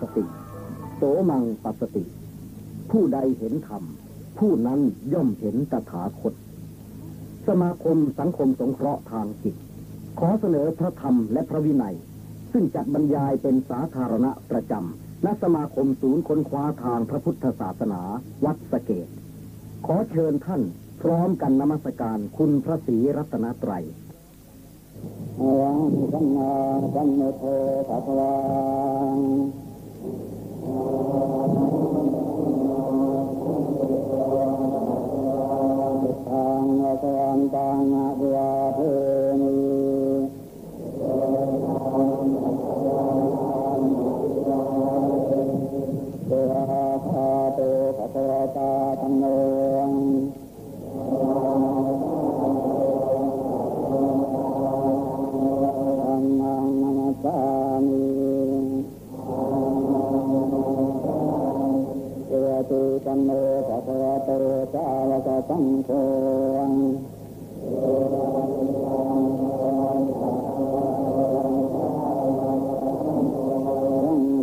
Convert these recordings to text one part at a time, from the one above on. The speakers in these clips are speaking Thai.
สติ โสมังปัสสติ ผู้ใดเห็นธรรม ผู้นั้นย่อมเห็นตถาคต สมาคมสังคมสงเคราะห์ทางจิต ขอเสนอพระธรรมและพระวินัย ซึ่งจัดบรรยายเป็นสาธารณะประจำณสมาคมศูนย์ค้นคว้าทางพระพุทธศาสนา วัดสเกต ขอเชิญท่านพร้อมกันนมัสการคุณพระศรีรัตนตรัยอวังสัมมาสัมพุทโธภะคะวังพุทธังวะสวันตังอะภิวาเทมิเตระภาโตภะคะวะตาธัมโมธัมมัง น ตุตัมโมภะคะวะโตสาวกสังโฆสัง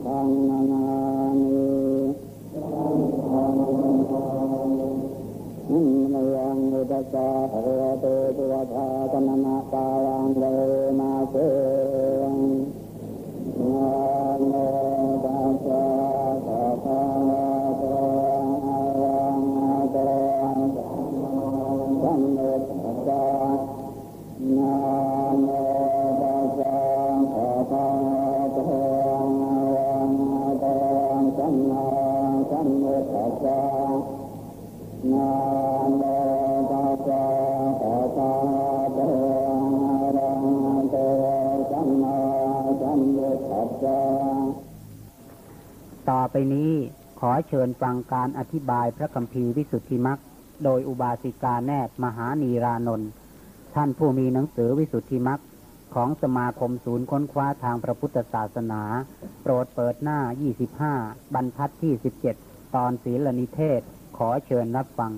ฆังนานามินิมยังอุตตาภะคะวะโตตุวะภาตนะนะตาวังเล ไปนี้ขอเชิญฟังการอธิบายพระคัมภีร์วิสุทธิมักโดยอุบาสิกาแนบมหานีรานนท์ท่านผู้มีหนังสือวิสุทธิมักของสมาคมศูนย์ค้นคว้าทางพระพุทธศาสนา โปรดเปิดหน้า 25 บรรทัดที่ 17 ตอนศีลนิเทศ ขอเชิญรับฟัง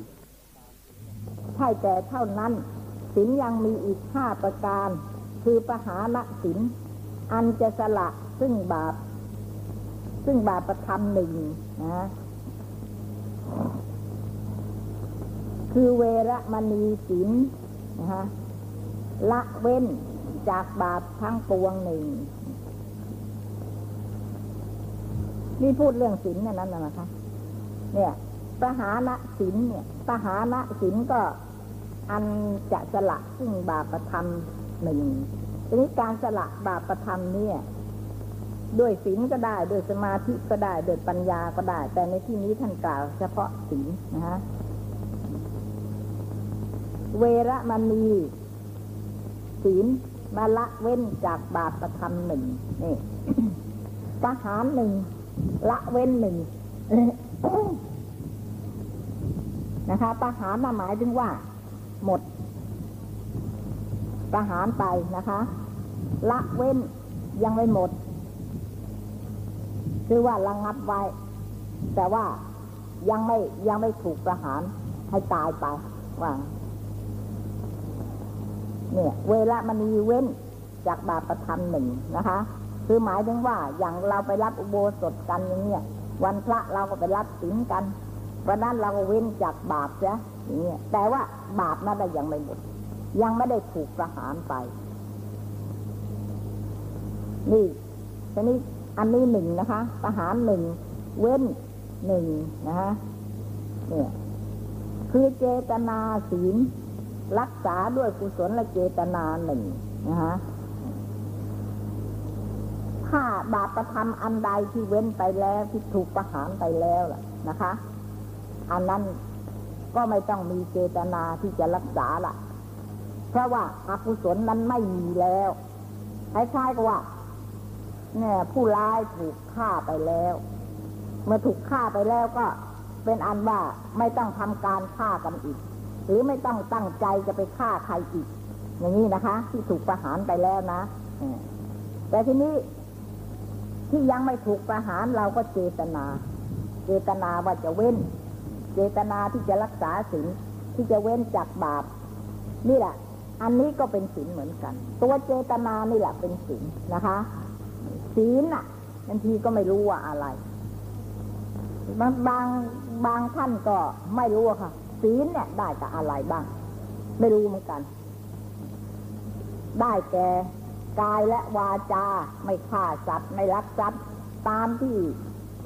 ใช่แต่เท่านั้นศีลยังมีอีกห้าประการ คือปหานะศีลอันจะสละซึ่งบาป ซึ่งบาปประทำหนึ่งนะคือเวระมณีศีลนะฮะละเว้นจากบาปทั้งปวงหนึ่ง นี่พูดเรื่องศีลนั่นนั่นนะนะคะเนี่ยปหานะศีลเนี่ยปหานะศีลก็อันจะสละซึ่งบาปประทำหนึ่งทีนี้การสละบาปประทำเนี่ย ด้วยศีลก็ได้ด้วยสมาธิก็ได้ด้วยปัญญาก็ได้ แต่ในที่นี้ท่านกล่าว เฉพาะศีลนะฮะเวรมณีศีลมาละเว้นจากบาปประทำหนึ่งนี่ประหารหนึ่งละเว้นหนึ่งนะคะประหารมาหมายถึงว่า หมดประหารไปนะคะ ละเว้นยังไม่หมด คือว่าระงับไว้ แต่ว่ายังไม่ยังไม่ถูกประหารให้ตายไปว่าเนี่ย เวลามันมีเว้นจากบาปประทำหนึ่งนะคะ คือหมายถึงว่าอย่างเราไปรับอุโบสถกันอย่างเงี้ยวันพระเราก็ไปรับศีลกันวันนั้นเราก็เว้นจากบาปจ้ะอย่างเงี้ยแต่ว่าบาปนั้นได้ยังไม่หมด ยังไม่ได้ถูกประหารไป นี่ทีนี้ อันนี้หนึ่งนะคะ ประหารหนึ่ง เว้นหนึ่งนะคะเนี่ยคือเจตนาศีล รักษาด้วยกุศลและเจตนาหนึ่งนะคะถ้าบาปประทำอันใดที่เว้นไปแล้วที่ถูกประหารไปแล้วล่ะนะคะ อันนั้นก็ไม่ต้องมีเจตนาที่จะรักษาละเพราะว่าอากุศลนั้นไม่มีแล้วคล้ายๆกับว่า เนี่ยผู้ร้ายถูกฆ่าไปแล้ว เมื่อถูกฆ่าไปแล้วก็เป็นอันว่าไม่ต้องทำการฆ่ากันอีก หรือไม่ต้องตั้งใจจะไปฆ่าใครอีก อย่างนี้นะคะ ที่ถูกประหารไปแล้วนะแต่ทีนี้ที่ยังไม่ถูกประหารเราก็เจตนา เจตนาว่าจะเว้น เจตนาที่จะรักษาศีลที่จะเว้นจากบาป นี่แหละ อันนี้ก็เป็นศีลเหมือนกัน ตัวเจตนานี่แหละเป็นศีลนะคะ ศีลน่ะบางทีก็ไม่รู้ว่าอะไร บางบางบางท่านก็ไม่รู้ค่ะ ศีลเนี่ยได้กับอะไรบ้าง ไม่รู้เหมือนกัน ได้แก่กายและวาจา ไม่ฆ่าสัตว์ ไม่ลักทรัพย์ตามที่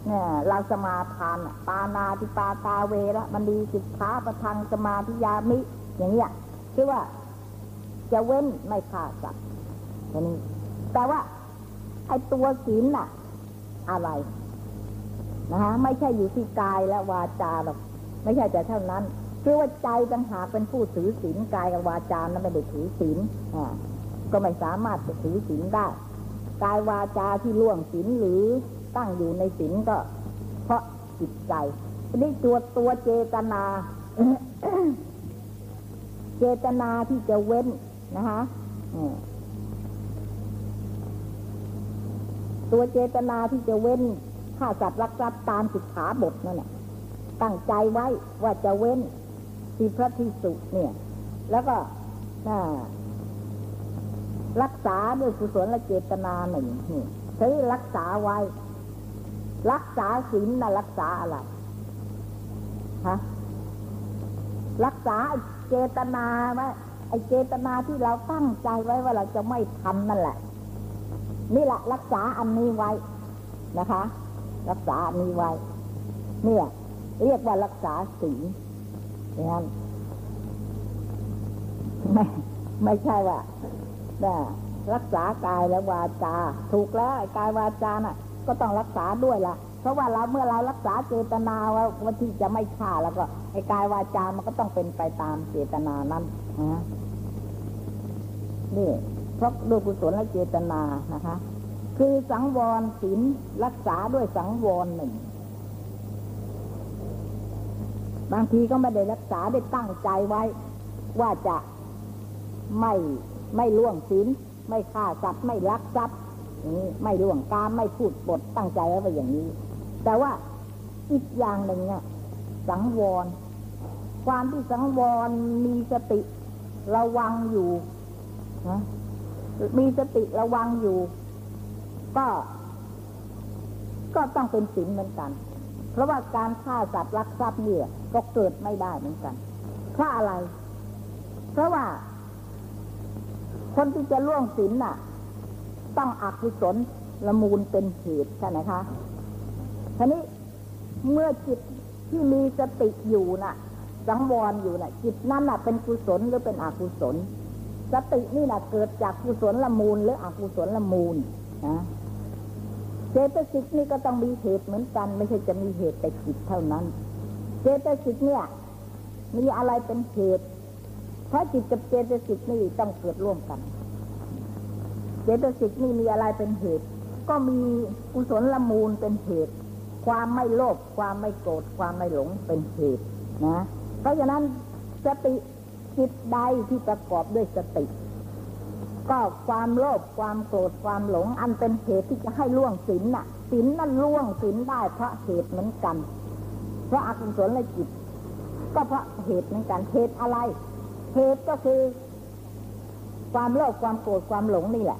เนี่ยเราสมาทานปานาติปาตาเวระมันดีสิกขาประทังสมาธิยามิ อย่างเงี้ยคือว่าจะเว้นไม่ฆ่าสัตว์นี้แต่ว่า ไอ้ตัวศีลน่ะ อะไรนะคะไม่ใช่อยู่ที่กายและวาจาหรอกไม่ใช่แต่เท่านั้นคือว่าใจต่างหากเป็นผู้ถือศีลกายกับวาจานั้นไม่ได้ถือศีลอ่าก็ไม่สามารถจะถือศีลได้กายวาจาที่ล่วงศีลหรือตั้งอยู่ในศีลก็ เพราะจิตใจนี้ตัวตัวเจตนา เจตนาที่จะเว้นนะคะอืม ตัวเจตนาที่จะเว้นฆ่าสัตว์รักทรัพย์ตามสิกขาบทนั่นแหละตั้งใจไว้ว่าจะเว้นสีพระทิสุเนี่ย แล้วก็น่ารักษาด้วยกุศลและเจตนาหนึ่งนี่ใช้รักษาไว้ รักษาศีลนะรักษาอะไรฮะรักษาเจตนาไว้ไอเจตนาที่เราตั้งใจไว้ว่าเราจะไม่ทำนั่นแหละ นี่แหละรักษาอันนี้ไว้นะคะ รักษาอันนี้ไว้ เนี่ย เรียกว่ารักษาศีลอย่างนั้นไม่ไม่ใช่ว่าน่ะรักษากายและวาจา ถูกแล้วกายวาจาน่ะ ก็ต้องรักษาด้วยล่ะ เพราะว่าเราเมื่อเรารักษาเจตนาว่าวันที่จะไม่ฆ่าแล้วก็ไอ้กายวาจามันก็ต้องเป็นไปตามเจตนานั้นนะนี่ เพราะด้วยกุศลและเจตนานะคะ คือสังวรศีลรักษาด้วยสังวรหนึ่ง บางทีก็ไม่ได้รักษาได้ตั้งใจไว้ ว่าจะไม่ไม่ล่วงศีลไม่ฆ่าสัตว์ไม่ลักทรัพย์นี้ไม่ล่วงกามไม่พูดปดตั้งใจไว้อย่างนี้ แต่ว่าอีกอย่างหนึ่งเนี่ยสังวร ความที่สังวรมีสติระวังอยู่นะ มีสติระวังอยู่ ก็ ก็ต้องเป็นศีลเหมือนกัน เพราะว่าการฆ่าสัตว์รักทรัพย์เนี่ย ก็เกิดไม่ได้เหมือนกันเพราะอะไร เพราะว่า คนที่จะล่วงศีลน่ะ ต้องอกุศลละมูลเป็นเหตุใช่ไหมคะทีนี้เมื่อจิตที่มีสติอยู่น่ะ สังวรอยู่น่ะ จิตนั้นน่ะ เป็นกุศลหรือเป็นอกุศล สตินี่น่ะเกิดจากกุศลละมูล หรืออกุศลละมูลนะเจตสิกนี่ก็ต้องมีเหตุเหมือนกัน ไม่ใช่จะมีเหตุแต่จิตเท่านั้น เจตสิกเนี่ย มีอะไรเป็นเหตุ เพราะจิตกับเจตสิกนี่ต้องเกิดร่วมกัน เจตสิกนี่มีอะไรเป็นเหตุ ก็มีกุศลละมูลเป็นเหตุ ความไม่โลภความไม่โกรธความไม่หลงเป็นเหตุนะ เพราะฉะนั้นสติ จิตใดที่ประกอบด้วยสติ ก็ความโลภความโกรธความหลง อันเป็นเหตุที่จะให้ล่วงศีลน่ะศีลนั่นล่วงศีลได้เพราะเหตุเหมือนกัน เพราะอกุศลและจิต ก็เพราะเหตุเหมือนกันเหตุอะไร เหตุก็คือ ความโลภความโกรธความหลงนี่แหละ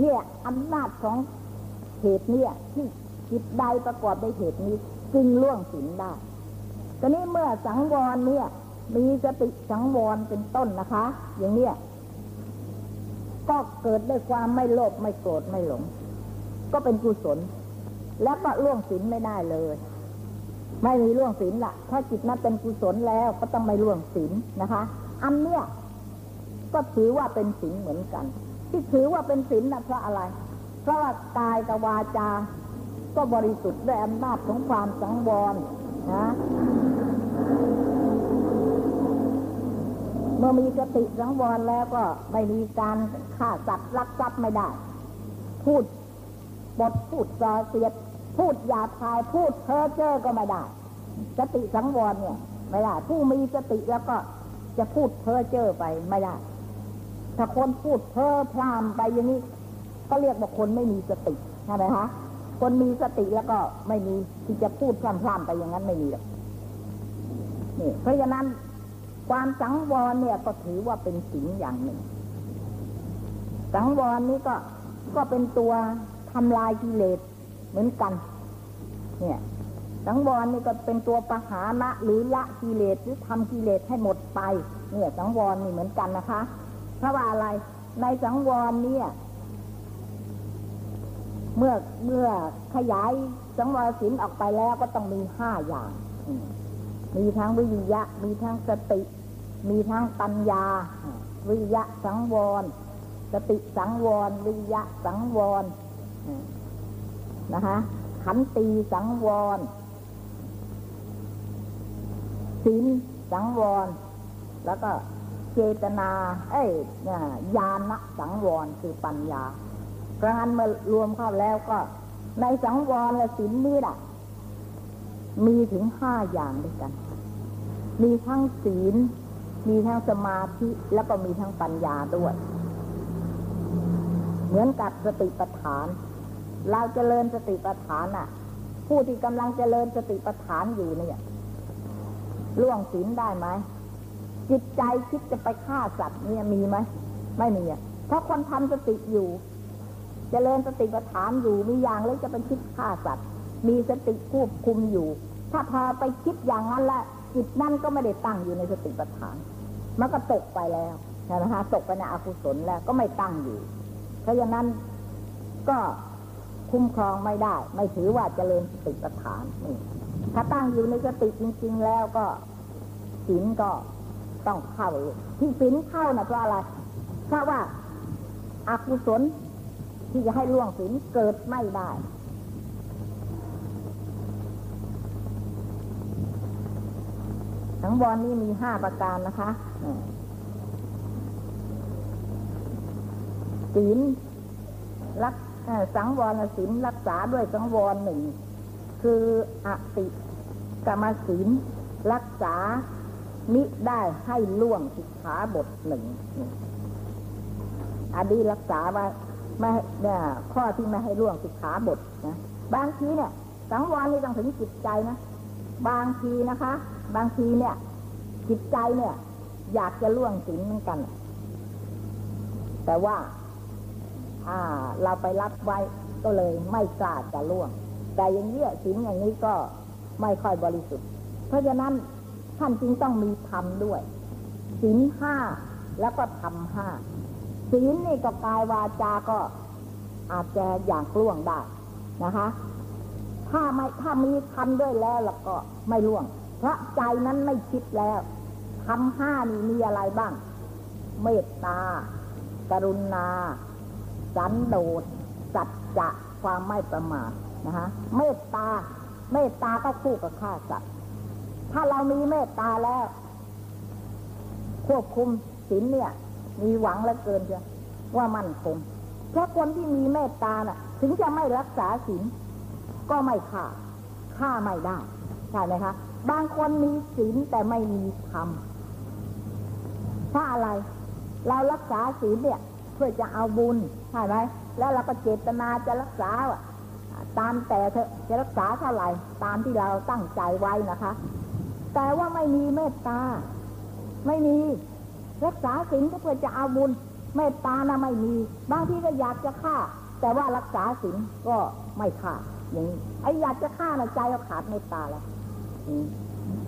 เนี่ยอำนาจของเหตุเนี่ยที่จิตใดประกอบด้วยเหตุนี้ จึงล่วงศีลได้ตอนนี้เมื่อสังวรเนี่ย มีสติสังวรเป็นต้นนะคะ อย่างเนี้ยก็เกิดด้วยความไม่โลภไม่โกรธไม่หลง ก็เป็นกุศล แล้วก็ล่วงศีลไม่ได้เลย ไม่มีล่วงศีลละถ้าจิตนั้นเป็นกุศลแล้วก็ต้องไม่ล่วงศีลนะคะ อันเนี้ยก็ถือว่าเป็นศีลเหมือนกัน ที่ถือว่าเป็นศีลนะเพราะอะไร เพราะว่ากายกับวาจา ก็บริสุทธิ์ด้วยอำนาจของความสังวรนะ เมื่อมีสติสังวรแล้วก็ไม่มีการฆ่าสัตว์ลักทรัพย์ไม่ได้ พูดบทพูดจอเสียด พูดหยาบคายพูดเพ้อเจ้อก็ไม่ได้ สติสังวรเนี่ยไม่ได้ผู้มีสติแล้วก็จะพูดเพ้อเจ้อไปไม่ได้ ถ้าคนพูดเพ้อพรามไปอย่างนี้ก็เรียกว่าคนไม่มีสติใช่ไหมคะคนมีสติแล้วก็ไม่มีที่จะพูดพร่ำๆไปอย่างนั้นไม่มีหรอกนี่เพราะฉะนั้น ความสังวรเนี่ยก็ถือว่าเป็นสิ่งอย่างหนึ่ง สังวรนี้ก็ก็เป็นตัวทำลายกิเลสเหมือนกัน เนี่ย สังวรนี่ก็เป็นตัวปหานะหรือละกิเลสหรือทำกิเลสให้หมดไป เนี่ย สังวรนี่เหมือนกันนะคะ เพราะว่าอะไรในสังวรเนี่ย เมื่อเมื่อขยายสังวรศีลออกไปแล้วก็ต้องมีห้าอย่างมีทั้งวิริยะมีทั้งสติ มีทั้งปัญญา วิยะสังวร สติสังวร วิยะสังวรนะคะขันตีสังวรศีลสังวร แล้วก็เจตนา เอ้ยเนี่ยญาณสังวรคือปัญญาเพราะงั้นเมื่อรวมเข้าแล้วก็ ในสังวรและศีลนี่แหละมีถึงห้าอย่างด้วยกัน มีทั้งศีล มีทั้งสมาธิแล้วก็มีทั้งปัญญาด้วย เหมือนกับสติปัฏฐาน เราเจริญสติปัฏฐานอะ ผู้ที่กำลังเจริญสติปัฏฐานอยู่เนี่ยล่วงศีลได้ไหมจิตใจคิดจะไปฆ่าสัตว์เนี่ยมีไหมไม่มีอะเพราะคนทำสติอยู่เจริญสติปัฏฐานอยู่มีอย่างเลยจะไปคิดฆ่าสัตว์ มีสติควบคุมอยู่ ถ้าพาไปคิดอย่างนั้นละจิตนั่นก็ไม่ได้ตั้งอยู่ในสติปัฏฐาน มันก็ตกไปแล้วนะคะตกไปในอกุศลแล้วก็ไม่ตั้งอยู่ เพราะฉะนั้นก็คุ้มครองไม่ได้ ไม่ถือว่าเจริญสติปัฏฐานนี่ถ้าตั้งอยู่ในสติจริง ๆ แล้วก็ศีลก็ต้องเข้าที่ศีลเข้านะเพราะอะไรเพราะว่าอากุศลที่จะให้ล่วงศีลเกิดไม่ได้ สังวรนี้มีห้าประการนะคะศีลรักสังวรศีลรักษาด้วยสังวรหนึ่งคืออติกรรมศีลรักษามิได้ให้ล่วงสิกขาบทหนึ่งอันนี้รักษาไว้ไม่เนี่ยข้อที่ไม่ให้ล่วงสิกขาบทนะบางทีเนี่ย สังวรนี่ต้องถึงจิตใจนะ บางทีนะคะ บางทีเนี่ย จิตใจเนี่ย อยากจะล่วงศีลเหมือนกัน แต่ว่า อ่า เราไปรับไว้ก็เลยไม่กล้าจะล่วง แต่อย่างนี้ยศีลอย่างนี้ก็ไม่ค่อยบริสุทธิ์ เพราะฉะนั้นท่านจึงต้องมีธรรมด้วยศีลห้าแล้วก็ธรรมห้าศีลนี่ก็กายวาจาก็อาจจะอย่างล่วงได้นะคะ ถ้าไม่ถ้ามีธรรมด้วยแล้วแล้วก็ไม่ล่วง เพราะใจนั้นไม่คิดแล้วธรรมห้านี่มีอะไรบ้าง เมตตา กรุณา สันโดษ สัจจะ ความไม่ประมาทนะคะเมตตา เมตตาก็คู่กับฆ่าสัตว์ถ้าเรามีเมตตาแล้ว ควบคุมศีลเนี่ย มีหวังเหลือเกินเชียวว่ามั่นคงเพราะคนที่มีเมตตาน่ะ ถึงจะไม่รักษาศีลก็ไม่ฆ่าฆ่าไม่ได้ใช่ไหมคะ บางคนมีศีลแต่ไม่มีธรรมเพราะอะไร เรารักษาศีลเนี่ย เพื่อจะเอาบุญใช่ไหมแล้วเราก็เจตนาจะรักษาอะตามแต่เธอจะรักษาเท่าไหร่ตามที่เราตั้งใจไว้นะคะ แต่ว่าไม่มีเมตตา ไม่มีรักษาศีลก็เพื่อจะเอาบุญ เมตตานะไม่มี บางทีก็อยากจะฆ่า แต่ว่ารักษาศีลก็ไม่ฆ่าอย่างนี้ไอ้อยากจะฆ่านะใจก็ขาดเมตตาแล้ว อืม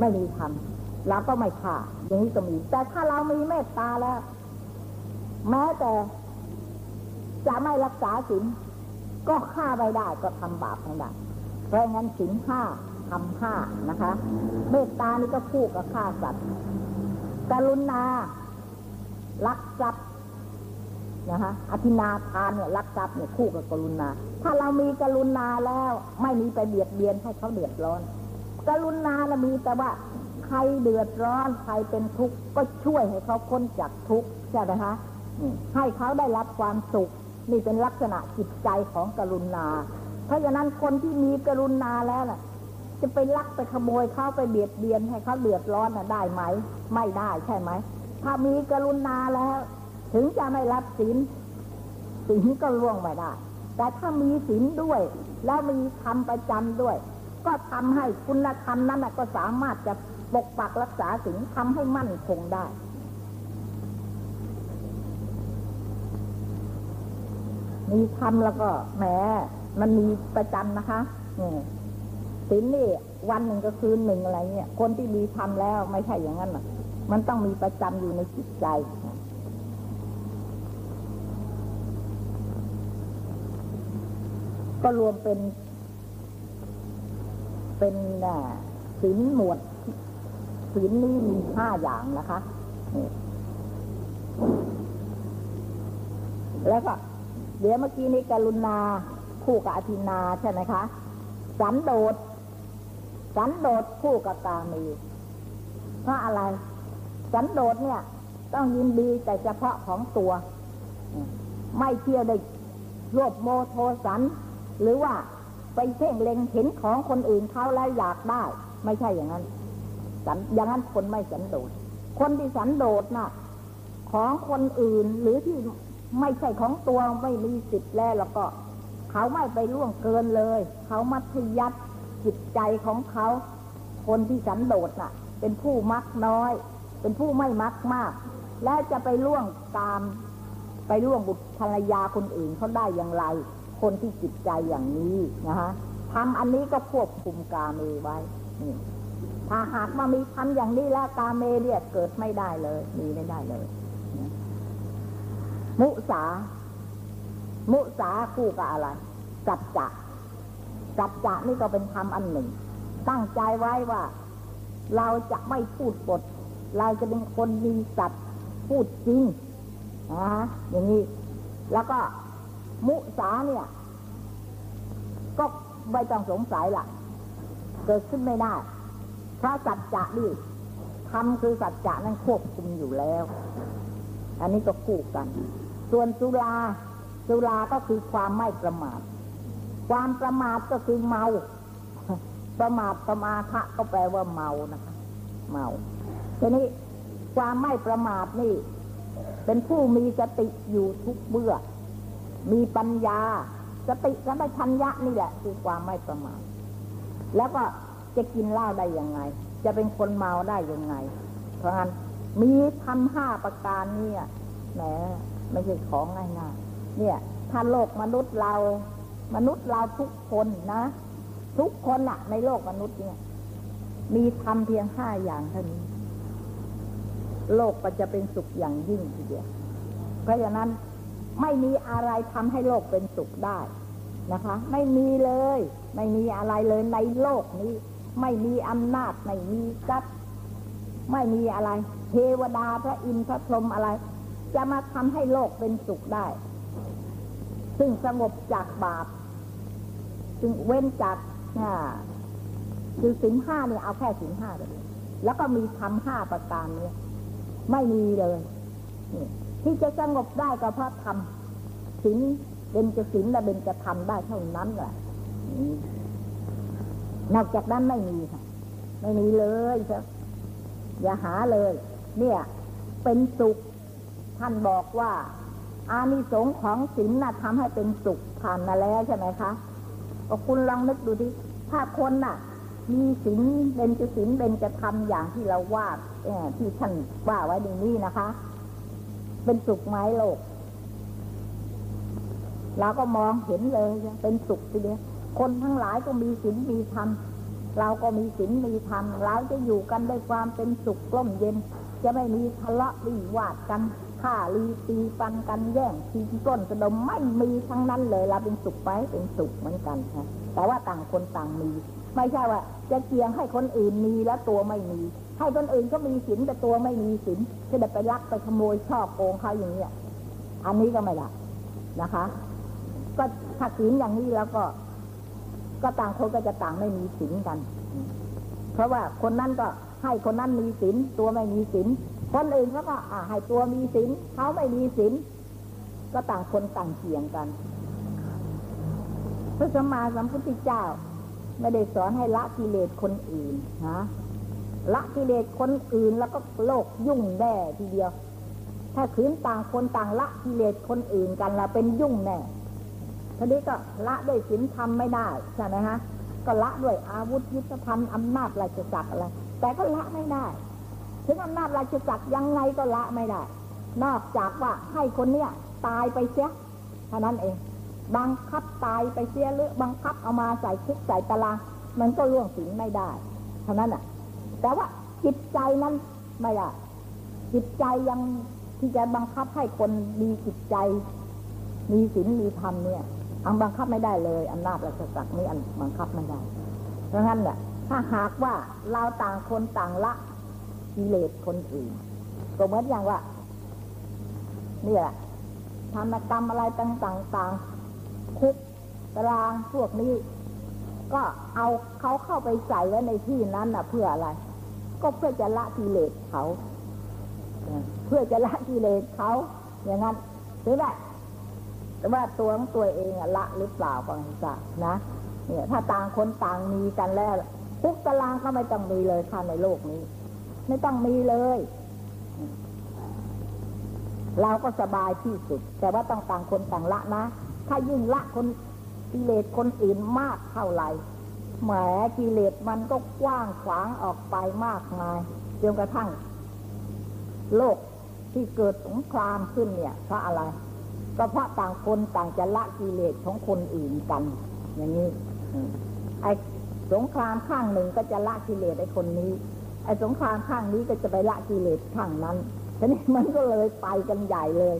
ไม่มีทำเราก็ไม่ฆ่าอย่างนี้ก็มี แต่ถ้าเรามีเมตตาแล้ว แม้แต่ จะไม่รักษาศีลก็ฆ่าไม่ได้ก็ทำบาปไม่ได้เพราะงั้นศีลห้าทำห้านะคะ เมตตานี่ก็คู่กับฆ่าสัตว์กรุณารักทรัพย์นะคะอธินาทานเนี่ยรักทรัพย์เนี่ยคู่กับกรุณา ถ้าเรามีกรุณาแล้วไม่มีไปเบียดเบียนให้เขาเดือดร้อน กรุณาเรามีแต่ว่าใครเดือดร้อนใครเป็นทุกข์ก็ช่วยให้เขาพ้นจากทุกข์ใช่ไหมคะให้เขาได้รับความสุขนี่เป็นลักษณะจิตใจของกรุณา เพราะฉะนั้นคนที่มีกรุณาแล้วน่ะ จะไปลักไปขโมยเขาไปเบียดเบียนให้เขาเดือดร้อนน่ะได้ไหม ไม่ได้ใช่ไหม ถ้ามีกรุณาแล้ว ถึงจะไม่รับศีลศีลก็ล่วงไม่ได้ แต่ถ้ามีศีลด้วย แล้วมีธรรมประจำด้วย ก็ทำให้คุณธรรมนั้นก็สามารถจะปกปักรักษาศีลทำให้มั่นคงได้ มีธรรมแล้วก็แหมมันมีประจำนะคะเนี่ยศีลนี่วันหนึ่งก็คืนหนึ่งอะไรเนี่ยคนที่มีทำแล้วไม่ใช่อย่างนั้นหรอกมันต้องมีประจำอยู่ในจิตใจก็รวมเป็น เป็นศีลหมวดศีลนี้มีห้าอย่างนะคะแล้วก็เดี๋ยวเมื่อกี้นี้กรุณาคู่กับอธินาใช่ไหมคะ สันโดษสันโดษคู่กับกามีเพราะอะไร สันโดษเนี่ย ต้องยินดีแต่เฉพาะของตัว ไม่เที่ยวได้รวบโมโทสัน หรือว่า ไปเพ่งเล็งเห็นของคนอื่นเขาแล้วอยากได้ ไม่ใช่อย่างนั้นสันอย่างนั้นคนไม่สันโดษ คนที่สันโดษน่ะ ของคนอื่นหรือที่ไม่ใช่ของตัวไม่มีสิทธิ์แล้วแล้วก็ เขาไม่ไปล่วงเกินเลย เขามัธยัติจิตใจของเขา คนที่สันโดษน่ะ เป็นผู้มักน้อย เป็นผู้ไม่มักมาก และจะไปล่วงตาม ไปล่วงบุตรภรรยาคนอื่นเขาได้อย่างไร คนที่จิตใจอย่างนี้นะฮะทำอันนี้ก็ควบคุมกาเมไว้นี่ถ้าหากมามีทำอย่างนี้แล้วกาเมเนี่ยเกิดไม่ได้เลย มีไม่ได้เลย มุสา มุสาคู่กับอะไรสัจจะสัจจะนี่ก็เป็นธรรมอันหนึ่ง ตั้งใจไว้ว่า เราจะไม่พูดปด เราจะเป็นคนมีสัตพูดจริงนะฮะอย่างนี้ แล้วก็ มุสาเนี่ย ก็ไม่ต้องสงสัยละเกิดขึ้นไม่ได้พระสัจจะนี่ทำคือสัจจะนั้นควบคุมอยู่แล้ว อันนี้ก็คู่กัน ส่วนสุราสุราก็คือความไม่ประมาท ความประมาทก็คือเมา ประมาทประมาทะก็แปลว่าเมานะคะเมาทีนี้ความไม่ประมาทนี่ เป็นผู้มีสติอยู่ทุกเมื่อ มีปัญญา สติสัมปชัญญะนี่แหละ คือความไม่ประมาทแล้วก็จะกินเหล้าได้ยังไง จะเป็นคนเมาได้ยังไง เพราะงั้นมีทำห้าประการเนี่ยแหมไม่ใช่ของง่ายๆเนี่ย ถ้าโลกมนุษย์เรา มนุษย์เราทุกคนนะ ทุกคนอะในโลกมนุษย์เนี่ย มีทำเพียงห้าอย่างเท่านี้ โลกก็จะเป็นสุขอย่างยิ่งทีเดียวเพราะฉะนั้น ไม่มีอะไรทำให้โลกเป็นสุขได้นะคะ ไม่มีเลย ไม่มีอะไรเลยในโลกนี้ ไม่มีอำนาจไม่มีทรัพย์ไม่มีอะไร เทวดาพระอินทร์พระพรหมอะไร จะมาทำให้โลกเป็นสุขได้ ซึ่งสงบจากบาปซึ่งเว้นจากอ่คือสินห้าเนี่ยเอาแค่สินห้าเลยแล้วก็มีทำห้าประการเนี้ยไม่มีเลยนี่ ที่จะสงบได้ก็เพราะทำสินเป็นจะสินและเป็นจะทำได้เท่านั้นแหละนอกจากนั้นไม่มีค่ะไม่มีเลยครับอย่าหาเลย เนี่ย เป็นสุข ท่านบอกว่า อานิสงส์ของศีลน่ะทำให้เป็นสุขผ่านมาแล้วใช่ไหมคะก็คุณลองนึกดูดิถ้าคนน่ะ มีศีลเป็นจะศีลเป็นจะทำอย่างที่เราว่าที่ท่านว่าไว้ในนี้นะคะ เป็นสุขไหมโลกเราก็มองเห็นเลย เป็นสุขทีเดียวคนทั้งหลายก็มีศีลมีธรรมเราก็มีศีลมีธรรมเราจะอยู่กันด้วยความเป็นสุขกล่มเย็น จะไม่มีทะเลาะวิวาทกันฆ่าลีตีฟันกันแย่งชิงปล้นกระดมไม่มีทั้งนั้นเลยเราเป็นสุขไปเป็นสุขเหมือนกันค่ะแต่ว่าต่างคนต่างมี ไม่ใช่ว่า จะเกียงให้คนอื่นมีแล้วตัวไม่มี ให้คนอื่นก็มีศีลแต่ตัวไม่มีศีลจะได้ไปลักไปขโมยช่อโกงเขาอย่างเนี้ยอันนี้ก็ไม่ได้นะคะ ก็ถ้าศีลอย่างนี้แล้วก็ ก็ต่างคนก็จะต่างไม่มีศีลกัน เพราะว่าคนนั้นก็ให้คนนั้นมีศีลตัวไม่มีศีลคนอื่นเขาก็อ่าให้ตัวมีศีลเขาไม่มีศีลก็ต่างคนต่างเกี่ยงกัน พระสัมมาสัมพุทธเจ้า ไม่ได้สอนให้ละกิเลสคนอื่นนะ ละกิเลสคนอื่นแล้วก็โลกยุ่งแน่ทีเดียว ถ้าขืนต่างคนต่างละกิเลสคนอื่นกันละเป็นยุ่งแน่ทีนี้ก็ละด้วยศีลธรรมไม่ได้ใช่ไหมฮะก็ละด้วยอาวุธยุทธภัณฑ์อำนาจราชจักรอะไรแต่ก็ละไม่ได้ ถึงอำนาจราชจักรยังไงก็ละไม่ได้ นอกจากว่าให้คนเนี้ยตายไปเสียเท่านั้นเอง บังคับตายไปเสียหรือบังคับเอามาใส่คุกใส่ตาราง มันก็ล่วงศีลไม่ได้ เท่านั้นอะ แต่ว่าจิตใจนั้นไม่ได้จิตใจยังที่จะบังคับให้คนมีจิตใจ มีศีลมีธรรมเนี่ยอังบังคับไม่ได้เลยอำนาจราชสักด์นี่อันบังคับไม่ได้ เพราะงั้นเนี่ยถ้าหากว่าเราต่างคนต่างละกิเลสคนอื่นก็เหมือนอย่างว่า เนี่ยธรรมกรรมอะไรต่างๆคุกตารางพวกนี้ ก็เอาเขาเข้าไปใส่ไว้ในที่นั้นน่ะ เพื่ออะไร ก็เพื่อจะละกิเลสเขา เพื่อจะละกิเลสเขา อย่างนั้นหรือแบบแต่ว่าตัวของตัวเองอะละหรือเปล่าฟังสักนะเนี่ย ถ้าต่างคนต่างมีกันแล้วคุกตารางก็ไม่ต้องมีเลยค่ะในโลกนี้ ไม่ต้องมีเลย เราก็สบายที่สุด แต่ว่าต้องต่างคนต่างละนะ ถ้ายิ่งละคนกิเลสคนอื่นมากเท่าไหร่ แหมกิเลสมันก็กว้างขวางออกไปมากมายจนกระทั่ง โลกที่เกิดสงครามขึ้นเนี่ยเพราะอะไร ก็เพราะต่างคนต่างจะละกิเลสของคนอื่นกัน อย่างนี้ไอ้สงครามข้างหนึ่งก็จะละกิเลสไอ้คนนี้ ไอ้สงครามข้างนี้ก็จะไปละกิเลสข้างนั้นทีนี้มันก็เลยไปกันใหญ่เลย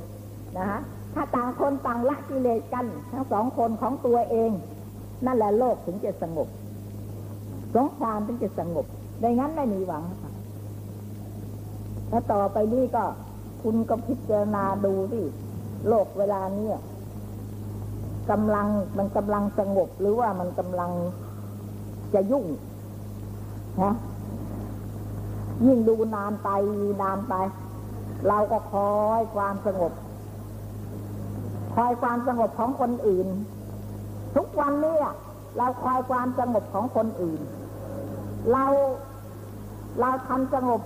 นะฮะถ้าต่างคนต่างละกิเลสกัน ทั้งสองคนของตัวเอง นั่นแหละโลกถึงจะสงบ สงครามถึงจะสงบดังนั้นไม่มีหวังค่ะถ้าต่อไปนี้ก็คุณก็พิจารณาดูที่โลกเวลานี้กำลังมันกำลังสงบหรือว่ามันกำลังจะยุ่งนะยิ่งดูนานไปนานไป เราก็คอยความสงบ คอยความสงบของคนอื่น ทุกวันนี้เราคอยความสงบของคนอื่น เราเราทำสงบ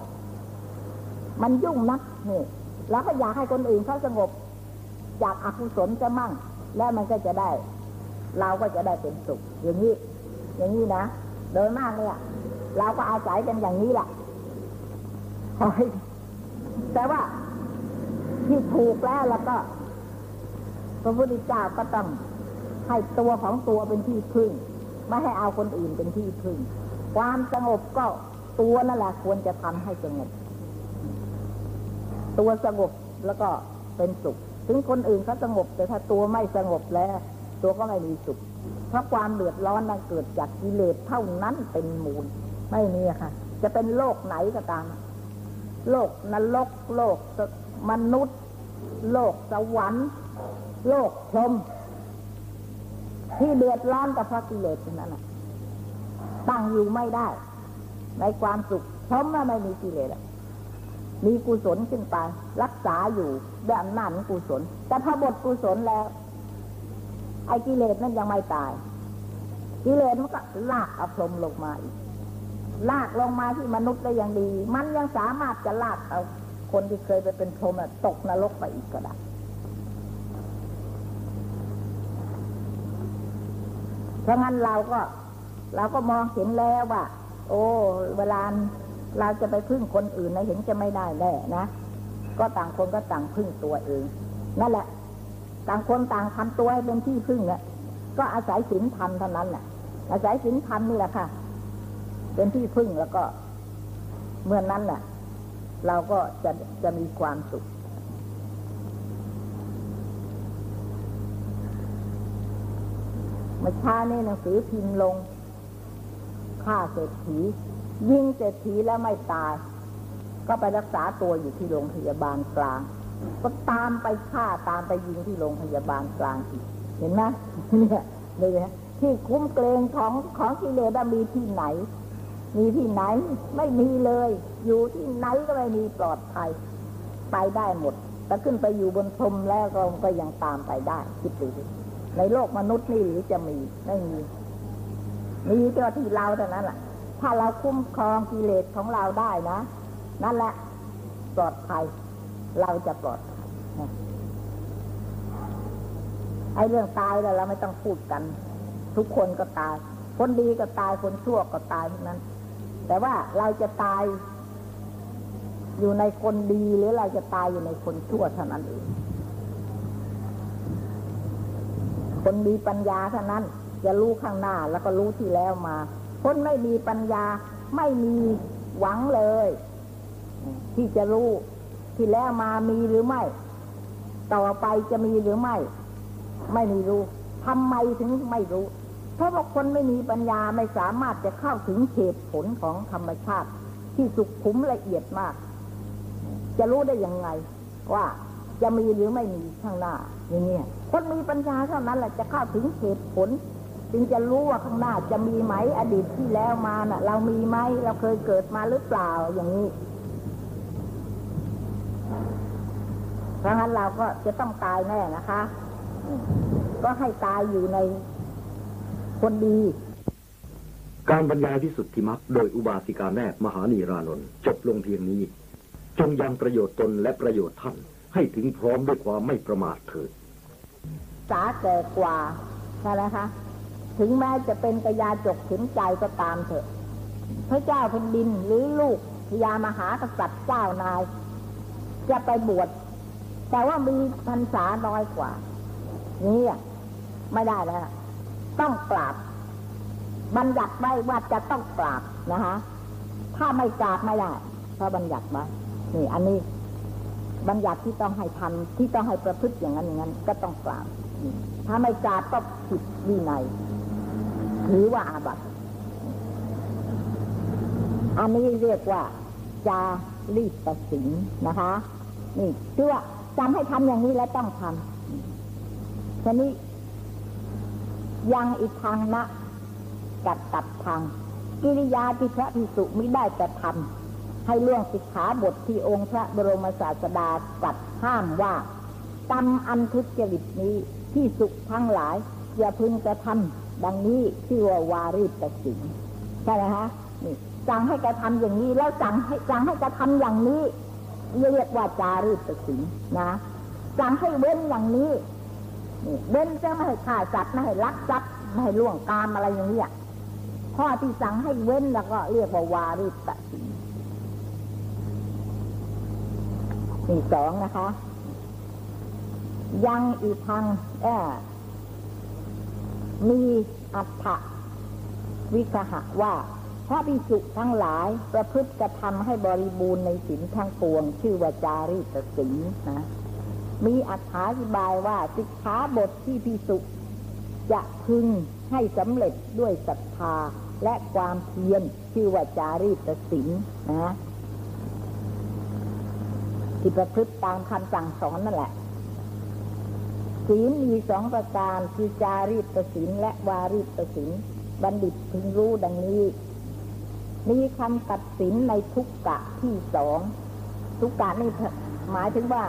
มันยุ่งนักนี่แล้วก็อยากให้คนอื่นเขาสงบจากอกุศลจะมั่ง แล้วมันก็จะได้ เราก็จะได้เป็นสุข อย่างนี้ อย่างนี้นะโดยมากเนี่ยเราก็อาศัยกันอย่างนี้แหละแต่ว่าที่ถูกแล้วแล้วก็ พระพุทธเจ้าก็ต้องให้ตัวของตัวเป็นที่พึ่ง ไม่ให้เอาคนอื่นเป็นที่พึ่ง ความสงบก็ตัวนั่นแหละควรจะทำให้สงบ ตัวสงบแล้วก็เป็นสุข ถึงคนอื่นเขาสงบ แต่ถ้าตัวไม่สงบแล้ว ตัวก็ไม่มีสุข เพราะความเดือดร้อนนั้นเกิดจากกิเลสเท่านั้นเป็นมูล ไม่มีค่ะ จะเป็นโลกไหนก็ตาม โลกนรกโลกมนุษย์ โลกสวรรค์โลกพรมที่เดือดร้อนกับพระกิเลสนั่นแหละ ตั้งอยู่ไม่ได้ ในความสุขพรหมไม่มีกิเลสมีกุศลขึ้นไป รักษาอยู่ด้วยอำนาจของกุศล แต่พอหมดกุศลแล้ว ไอ้กิเลสนั้นยังไม่ตาย กิเลสมันก็ลากอาพรหมลงมาอีกลากลงมาที่มนุษย์ได้อย่างดี มันยังสามารถจะลากเอาคนที่เคยไปเป็นพรหมตกนรกไปอีกก็ได้เพราะงั้นเราก็ เราก็มองเห็นแล้วว่า โอ้ เวลาเราจะไปพึ่งคนอื่นนะเห็นจะไม่ได้แน่นะ ก็ต่างคนก็ต่างพึ่งตัวเอง นั่นแหละ ต่างคนต่างทำตัวให้เป็นที่พึ่งเนี่ยก็อาศัยศีลธรรมเท่านั้นแหละอาศัยศีลธรรมนี่แหละค่ะ เป็นที่พึ่งแล้วก็เมื่อนนั้นแหละเราก็จะจะมีความสุข เมื่อช้านี้หนังสือพิมพ์ลง ฆ่าเศรษฐียิงเศรษฐีแล้วไม่ตาย ก็ไปรักษาตัวอยู่ที่โรงพยาบาลกลาง ก็ตามไปฆ่าตามไปยิงที่โรงพยาบาลกลางอีกเห็นไหมเนี่ยเลยนะที่คุ้มเกรงของของกิเลสมีที่ไหน มีที่ไหนไม่มีเลย อยู่ที่ไหนก็ไม่มีปลอดภัยไปได้หมดแต่ขึ้นไปอยู่บนพรมแล้วก็ก็ยังตามไปได้คิดดูในโลกมนุษย์นี่หรือจะมีไม่มี มีเจ้าที่เราเท่านั้นแหละถ้าเราคุ้มครองกิเลสของเราได้นะ นั่นแหละปลอดภัย เราจะปลอดภัยไอ้เรื่องตายแล้วเราไม่ต้องพูดกัน ทุกคนก็ตาย คนดีก็ตายคนชั่วก็ตายทั้งนั้น แต่ว่าเราจะตายอยู่ในคนดีหรือเราจะตายอยู่ในคนชั่วเท่านั้นเองคนมีปัญญาเท่านั้น จะรู้ข้างหน้าแล้วก็รู้ที่แล้วมา คนไม่มีปัญญาไม่มีหวังเลย ที่จะรู้ที่แล้วมามีหรือไม่ ต่อไปจะมีหรือไม่ ไม่มีรู้ทำไมถึงไม่รู้ เพราะว่าคนไม่มีปัญญาไม่สามารถจะเข้าถึงเหตุผลของธรรมชาติ ที่สุขุมละเอียดมาก จะรู้ได้ยังไง ว่าจะมีหรือไม่มีข้างหน้าอย่างเงี้ยคนมีปัญญาเท่านั้นแหละจะเข้าถึงเหตุผล จึงจะรู้ว่าข้างหน้าจะมีไหมอดีตที่แล้วมาน่ะ เรามีไหมเราเคยเกิดมาหรือเปล่าอย่างนี้เพราะงั้นเราก็จะต้องตายแน่นะคะ ก็ให้ตายอยู่ในคนดี การบรรยายที่สุดที่มักโดยอุบาสิกาแนบมหานีรานนท์จบลงเพียงนี้ จงยังประโยชน์ตนและประโยชน์ท่าน ให้ถึงพร้อมด้วยความไม่ประมาทเถิดสาแก่กว่าใช่ไหมคะ ถึงแม้จะเป็นกระยาจกถึงใจก็ตามเถอะ พระเจ้าแผ่นดินหรือลูกพญามหากษัตริย์เจ้านาย จะไปบวชแต่ว่ามีพรรษาน้อยกว่า นี่ไม่ได้แล้วต้องกราบบัญญัติไว้ว่าจะต้องกราบนะคะถ้าไม่กราบไม่ได้เพราะบัญญัติไว้นี่ อันนี้บัญญัติที่ต้องให้ทำที่ต้องให้ประพฤติอย่างนั้นอย่างนั้น ก็ต้องกราบถ้าไม่กราบก็ผิดวินัย ถือว่าอาบัติอันนี้เรียกว่าจารีตสิงนะคะ นี่เชื่อจำให้ทำอย่างนี้แล้วต้องทำทีนี้ยังอีกทางนะกัดตัดทาง กิริยาที่พระภิกษุไม่ได้จะทำให้เรื่องสิกขาบทที่องค์พระบรมศาสดาตัดห้ามว่ากรรมอันทุจริตนี้ที่สุขทั้งหลายอย่าพึงกระทำ ดังนี้ชื่อว่าวารีตสิงใช่ไหมฮะนี่สั่งให้กระทำอย่างนี้ แล้วสั่งให้สั่งให้กระทำอย่างนี้เรียกว่าจารีตสิงนะสั่งให้เว้นอย่างนี้นี่เว้นจะไม่ให้ฆ่าสัตว์ไม่ให้ลักทรัพย์ไม่ให้ล่วงกามอะไรอย่างนี้ยข้อที่สั่งให้เว้นแล้วก็เรียกว่าวาริตสิงนี่สองนะคะ ยังอีกทางเออ มีอัฏฐวิคหะว่าพระภิกษุทั้งหลายประพฤติกระทำให้บริบูรณ์ในศีลทั้งปวง ชื่อว่าจารีตศีลนะ มีอธิบายว่าสิกขาบทที่ภิกษุ จะพึงให้สำเร็จด้วยศรัทธาและความเพียรชื่อว่าจารีตศีลนะ ที่ประพฤติตามคำสั่งสอนนั่นแหละ ศีลมีสองประการคือจารีตศีลและวารีตศีลบัณฑิตพึงรู้ดังนี้ มีคำตัดสินในทุกกะที่สองทุกกะนี่หมายถึงว่า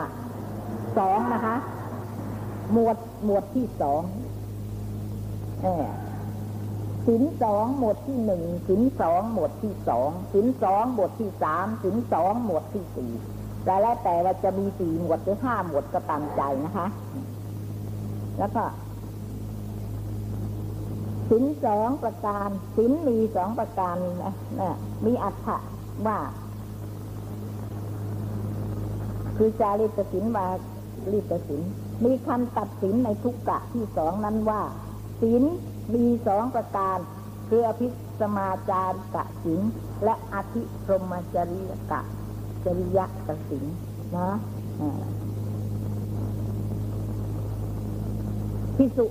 สองนะคะ หมวดหมวดที่สองสินสองหมวดที่หนึ่งสินสองหมวดที่สองสินสองหมวดที่สามสินสองหมวดที่สี่แต่แล้วแต่ว่าจะมีสี่หมวดหรือห้าหมวดก็ตามใจนะคะ แล้วก็สินสองประการสินมีสองประการนะนะมีอัฏฐะว่าคือจาริตสินวาริตสินมีคำตัดสินในทุกกะที่สองนั้นว่าสินมีสองประการคืออภิสมาจาริกะสินและอธิพรมจริยกะจริยกสินนะอ่า พิสุ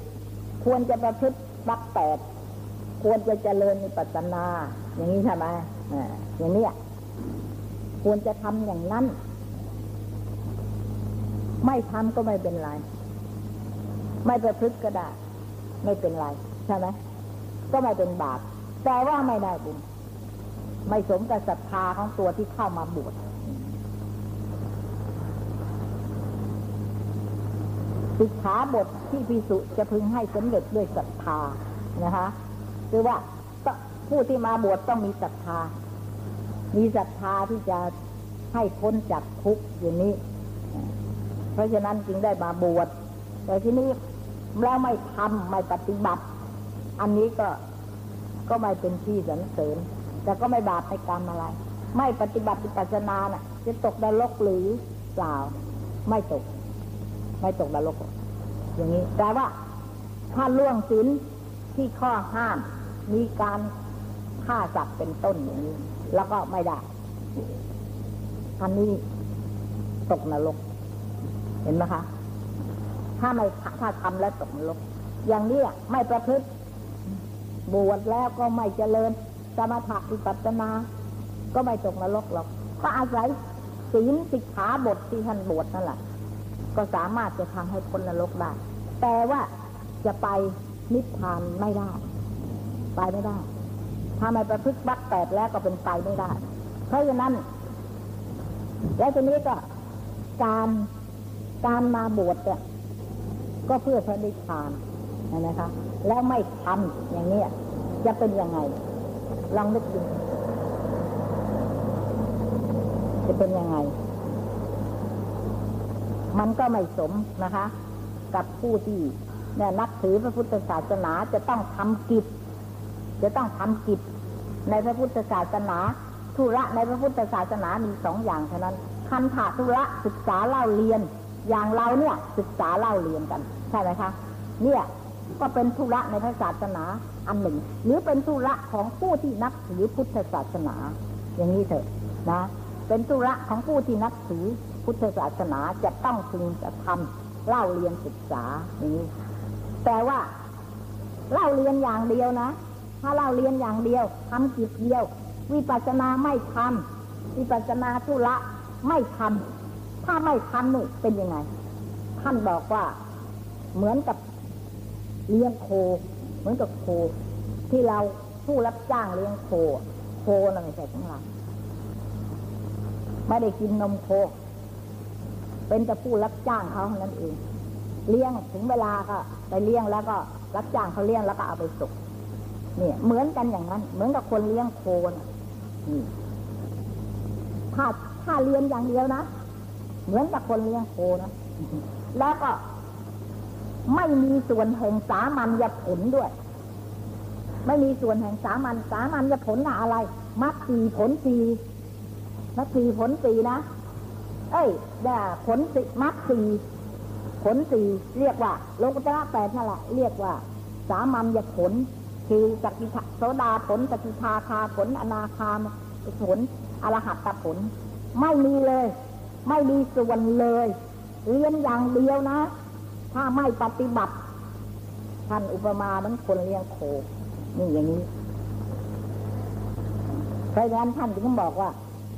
ควรจะประพฤติบักแปด ควรจะเจริญในปัสนา อย่างนี้ใช่ไหมอย่างนี้ควรจะทำอย่างนั้น ไม่ทำก็ไม่เป็นไร ไม่ประพฤติก็ได้ ไม่เป็นไร ใช่ไหมก็ไม่เป็นบาปแต่ว่าไม่ได้บุญไม่สมกับศรัทธาของตัวที่เข้ามาบวช สิกขาบทที่พิสุจะพึงให้สำเร็จด้วยศรัทธานะคะคือว่าผู้ที่มาบวชต้องมีศรัทธา มีศรัทธาที่จะให้พ้นจากทุกข์อย่างนี้ เพราะฉะนั้นจึงได้มาบวช แต่ที่นี้แล้วไม่ทำไม่ปฏิบัติ อันนี้ก็ก็ไม่เป็นที่สรรเสริญ แต่ก็ไม่บาปไม่กรรมอะไร ไม่ปฏิบัติปัสนาน่ะ จะตกนรกหรือเปล่า ไม่ตก ไม่ตกนรก อย่างนี้แต่ว่า ถ้าล่วงศีลที่ข้อห้าม มีการฆ่าสัตว์เป็นต้นอย่างนี้ แล้วก็ไม่ได้อันนี้ตกนรก เห็นไหมคะ ถ้าไม่ถ้าทำแล้วตกนรก อย่างนี้ไม่ประพฤติบวชแล้วก็ไม่เจริญ สมถะวิปัสสนา ก็ไม่ตกนรกหรอก ก็อาศัยศีลสิกขาบทที่ท่านบวชนั่นแหละ ก็สามารถจะทำให้พ้นนรกได้ แต่ว่าจะไปนิพพานไม่ได้ ไปไม่ได้ ถ้าไม่ประพฤติบัตแปดแล้วก็เป็นไปไม่ได้ เพราะฉะนั้น แล้วทีนี้ก็การการมาบวชเนี่ยก็เพื่อพระนิพพานนะคะ แล้วไม่ทำอย่างนี้จะเป็นยังไง ลองนึกดูจะเป็นยังไง มันก็ไม่สมนะคะ กับผู้ที่เนี่ยนับถือพระพุทธศาสนาจะต้องทำกิจ จะต้องทำกิจ ในพระพุทธศาสนาธุระในพระพุทธศาสนามีสองอย่างเท่านั้นคันถาธุระศึกษาเล่าเรียน อย่างเราเนี่ยศึกษาเล่าเรียนกัน ใช่ไหมคะ เนี่ยก็เป็นธุระในพระศาสนาอันหนึ่ง หรือเป็นธุระของผู้ที่นับถือพุทธศาสนา อย่างนี้เถอะนะ เป็นธุระของผู้ที่นับถือ พุทธศาสนาจะต้องพึงจะทำเล่าเรียนศึกษาอย่างนี้แต่ว่าเล่าเรียนอย่างเดียวนะ ถ้าเล่าเรียนอย่างเดียวทำกิจเดียว วิปัสสนาไม่ทำวิปัสสนาธุระไม่ทำถ้าไม่ทำนี่เป็นยังไง ท่านบอกว่าเหมือนกับเลี้ยงโค เหมือนกับโค ที่เราผู้รับจ้างเลี้ยงโค โคนั่นไม่ใช่ของเราไม่ได้กินนมโค เป็นแต่ผู้รับจ้างเขาเท่านั้นเองเลี้ยงถึงเวลาก็ไปเลี้ยงแล้วก็รับจ้างเขาเลี้ยงแล้วก็เอาไปส่งเนี่ยเหมือนกันอย่างนั้น เหมือนกับคนเลี้ยงโคนนี่ถ้าถ้าเลี้ยงอย่างเดียวนะเหมือนกับคนเลี้ยงโคนะแล้วก็ไม่มีส่วนแห่งสามัญญผลด้วย ไม่มีส่วนแห่งสามัญสามัญญผลน่ะอะไรมักสี่ผลสี่มักสี่ผลสี่นะ เอ้ยด่าผลสี่มักสี่ผลสี่เรียกว่าโลกุตระแปดนั่นแหละเรียกว่า สามัญญผล คือสกิทาโสดาผลสกิทาคาผลอนาคามผลอรหัตตผล ไม่มีเลย ไม่มีส่วนเลยเรียนอย่างเดียวนะ ถ้าไม่ปฏิบัติท่านอุปมาเหมือนคนเลี้ยงโคนี่อย่างนี้เพราะฉะนั้นท่านจึงบอกว่า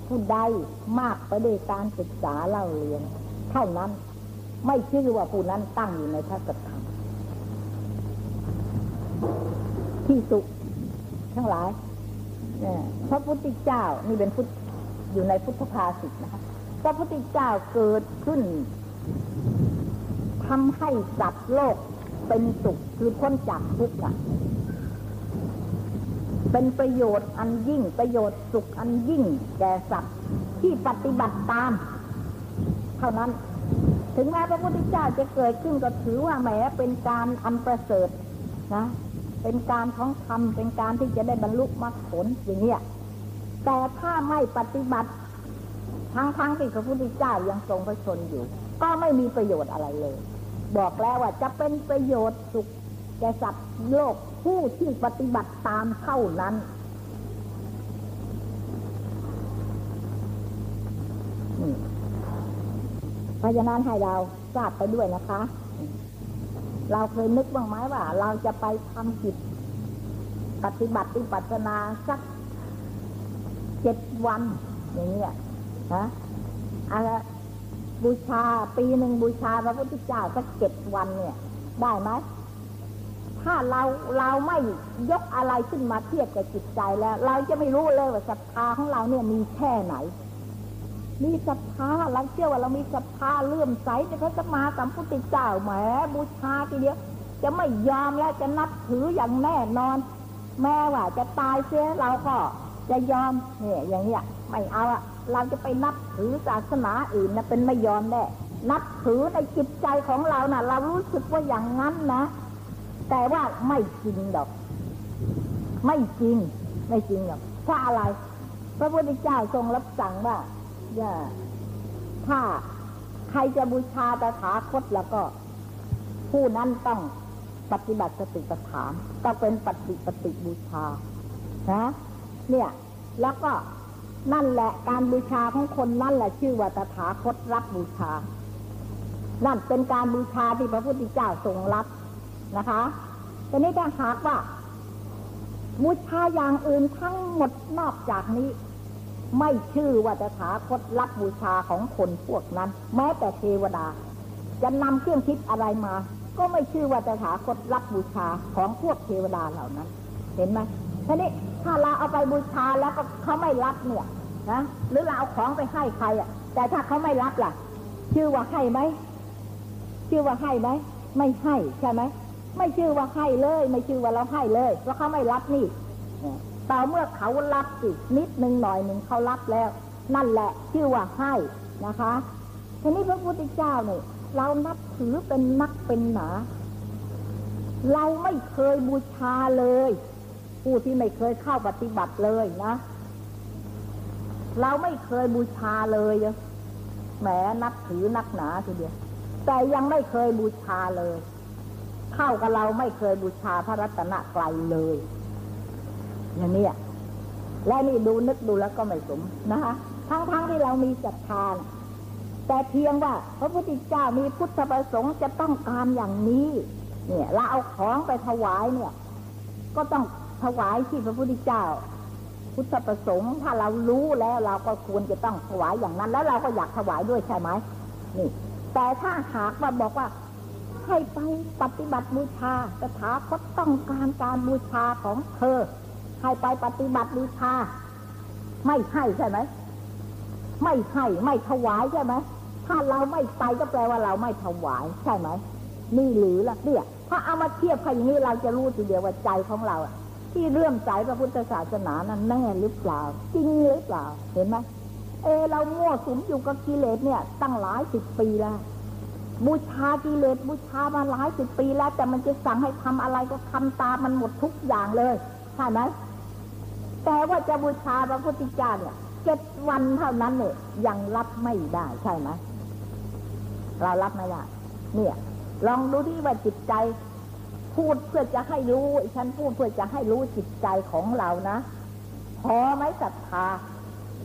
ผู้ใดมากไปด้วยการศึกษาเล่าเรียน เท่านั้นไม่ชื่อว่าผู้นั้นตั้งอยู่ในพระสัทธรรมที่สุทั้งหลายเพระพุทธเจ้านี่เป็นพุทธอยู่ในพุทธภาษิตนะคะพระพุทธเจ้าเกิดขึ้นทำให้สัตว์โลกเป็นสุขคือพ้นจากทุกข์ เป็นประโยชน์อันยิ่งประโยชน์สุขอันยิ่ง แก่สัตว์ที่ปฏิบัติตาม เท่านั้น ถึงแม้พระพุทธเจ้าจะเกิดขึ้นก็ถือว่าแหมเป็นการอันประเสริฐนะ เป็นการท้องธรรมเป็นการที่จะได้บรรลุมรรคผลอย่างเงี้ยแต่ถ้าไม่ปฏิบัติทั้งทั้งที่พระพุทธเจ้ายังทรงพระชนอยู่ ก็ไม่มีประโยชน์อะไรเลย บอกแล้วว่าจะเป็นประโยชน์สุขแก่สัตว์โลก ผู้ที่ปฏิบัติตามเท่านั้น เพราะฉะนั้นให้เราทราบไปด้วยนะคะ เราเคยนึกบ้างไหมว่า เราจะไปทำกิจปฏิบัติวิปัสนาสักเจ็ดวัน อย่างเงี้ยฮะอะไรบูชาปีหนึ่งบูชาพระพุทธเจ้าสักเจ็ดวันเนี่ย ได้ไหม ถ้าเราเราไม่ยกอะไรขึ้นมาเทียบกับจิตใจแล้ว เราจะไม่รู้เลยว่าศรัทธาของเราเนี่ยมีแค่ไหน มีศรัทธาเราเชื่อว่าเรามีศรัทธาเลื่อมใสในพระสัมมาสัมพุทธเจ้าแหมบูชาทีเดียวจะไม่ยอมแล้วจะนับถืออย่างแน่นอน แม้ว่าจะตายเสียเราก็จะยอมเนี่ยอย่างเนี้ยไม่เอาอะเราจะไปนับถือศาสนาอื่นนะเป็นไม่ยอมแน่นับถือในจิตใจของเรานะ่ะ เรารู้สึกว่าอย่างนั้นนะ แต่ว่าไม่จริงดอก ไม่จริง ไม่จริงหรอกถ้าอะไร พระพุทธเจ้าทรงรับสั่งว่าอย่าถ้าใครจะบูชาตถาคตแล้วก็ ผู้นั้นต้องปฏิบัติสติปัฏฐานต้องเป็นปฏิปฏิบูชานะเนี่ย แล้วก็นั่นแหละการบูชาของคนนั่นแหละชื่อว่าตถาคตรับบูชา นั่นเป็นการบูชาที่พระพุทธเจ้าทรงรับ นะคะแต่นี้ถ้าหากว่าบูชาอย่างอื่นทั้งหมดนอกจากนี้ ไม่ชื่อว่าตถาคตรับบูชาของคนพวกนั้น แม้แต่เทวดา จะนำเครื่องทิพย์อะไรมา ก็ไม่ชื่อว่าตถาคตรับบูชาของพวกเทวดาเหล่านั้น เห็นไหมทีนี้ถ้าเราเอาไปบูชาแล้วก็เขาไม่รับเนี่ยนะหรือเราเอาของไปให้ใครอะ แต่ถ้าเขาไม่รับล่ะ ชื่อว่าให้ไหมชื่อว่าให้ไหมไม่ให้ใช่ไหม ไม่ชื่อว่าให้เลย ไม่ชื่อว่าเราให้เลยเพราะเขาไม่รับนี่ต่อเมื่อเขารับสินิดหนึ่งหน่อยหนึ่งเขารับแล้ว นั่นแหละชื่อว่าให้นะคะทีนี้พระพุทธเจ้าเนี่ยเรานับถือเป็นนักเป็นหนา เราไม่เคยบูชาเลย ผู้ที่ไม่เคยเข้าปฏิบัติเลยนะ เราไม่เคยบูชาเลยแหมนับถือนักหนาทีเดียวแต่ยังไม่เคยบูชาเลย เข้ากับเราไม่เคยบูชาพระรัตนกรัยเลย อย่างนี้และนี่ดูนึกดูแล้วก็ไม่สมนะคะทั้งๆทที่เรามีศรัทธาแต่เพียงว่า พระพุทธเจ้ามีพุทธประสงค์จะต้องการอย่างนี้ เนี่ย เราเอาของไปถวายเนี่ย ก็ต้องถวายที่พระพุทธเจ้า พุทธประสงค์ถ้าเรารู้แล้วเราก็ควรจะต้องถวายอย่างนั้น แล้วเราก็อยากถวายด้วยใช่ไหมนี่ แต่ถ้าหากว่าบอกว่า ให้ไปปฏิบัติบูชาสถาคตต้องการการบูชาของเธอ ให้ไปปฏิบัติบูชา ไม่ให้ใช่ไหม ไม่ให้ไม่ถวายใช่ไหม ถ้าเราไม่ไปก็แปลว่าเราไม่ถวายใช่ไหม นี่หรือล่ะเนี่ยถ้าเอามาเทียบกันอย่างนี้เราจะรู้ทีเดียวว่าใจของเราอะที่เลื่อมใสพระพุทธศาสนานั้นแน่หรือเปล่า จริงหรือเปล่า เห็นไหมเอเรามั่วสุมอยู่กับกิเลสเนี่ย ตั้งหลายสิบปีแล้ว บูชากิเลสบูชามาหลายสิบปีแล้ว แต่มันจะสั่งให้ทำอะไรก็ทำตามมันหมดทุกอย่างเลยใช่ไหมแต่ว่าจะบูชาพระพุทธเจ้าเนี่ยเจ็ดวันเท่านั้นเนี่ยยังรับไม่ได้ใช่ไหมเรารับไม่ได้เนี่ย ลองดูที่ว่าจิตใจ พูดเพื่อจะให้รู้ ฉันพูดเพื่อจะให้รู้จิตใจของเรานะพอไหมศรัทธา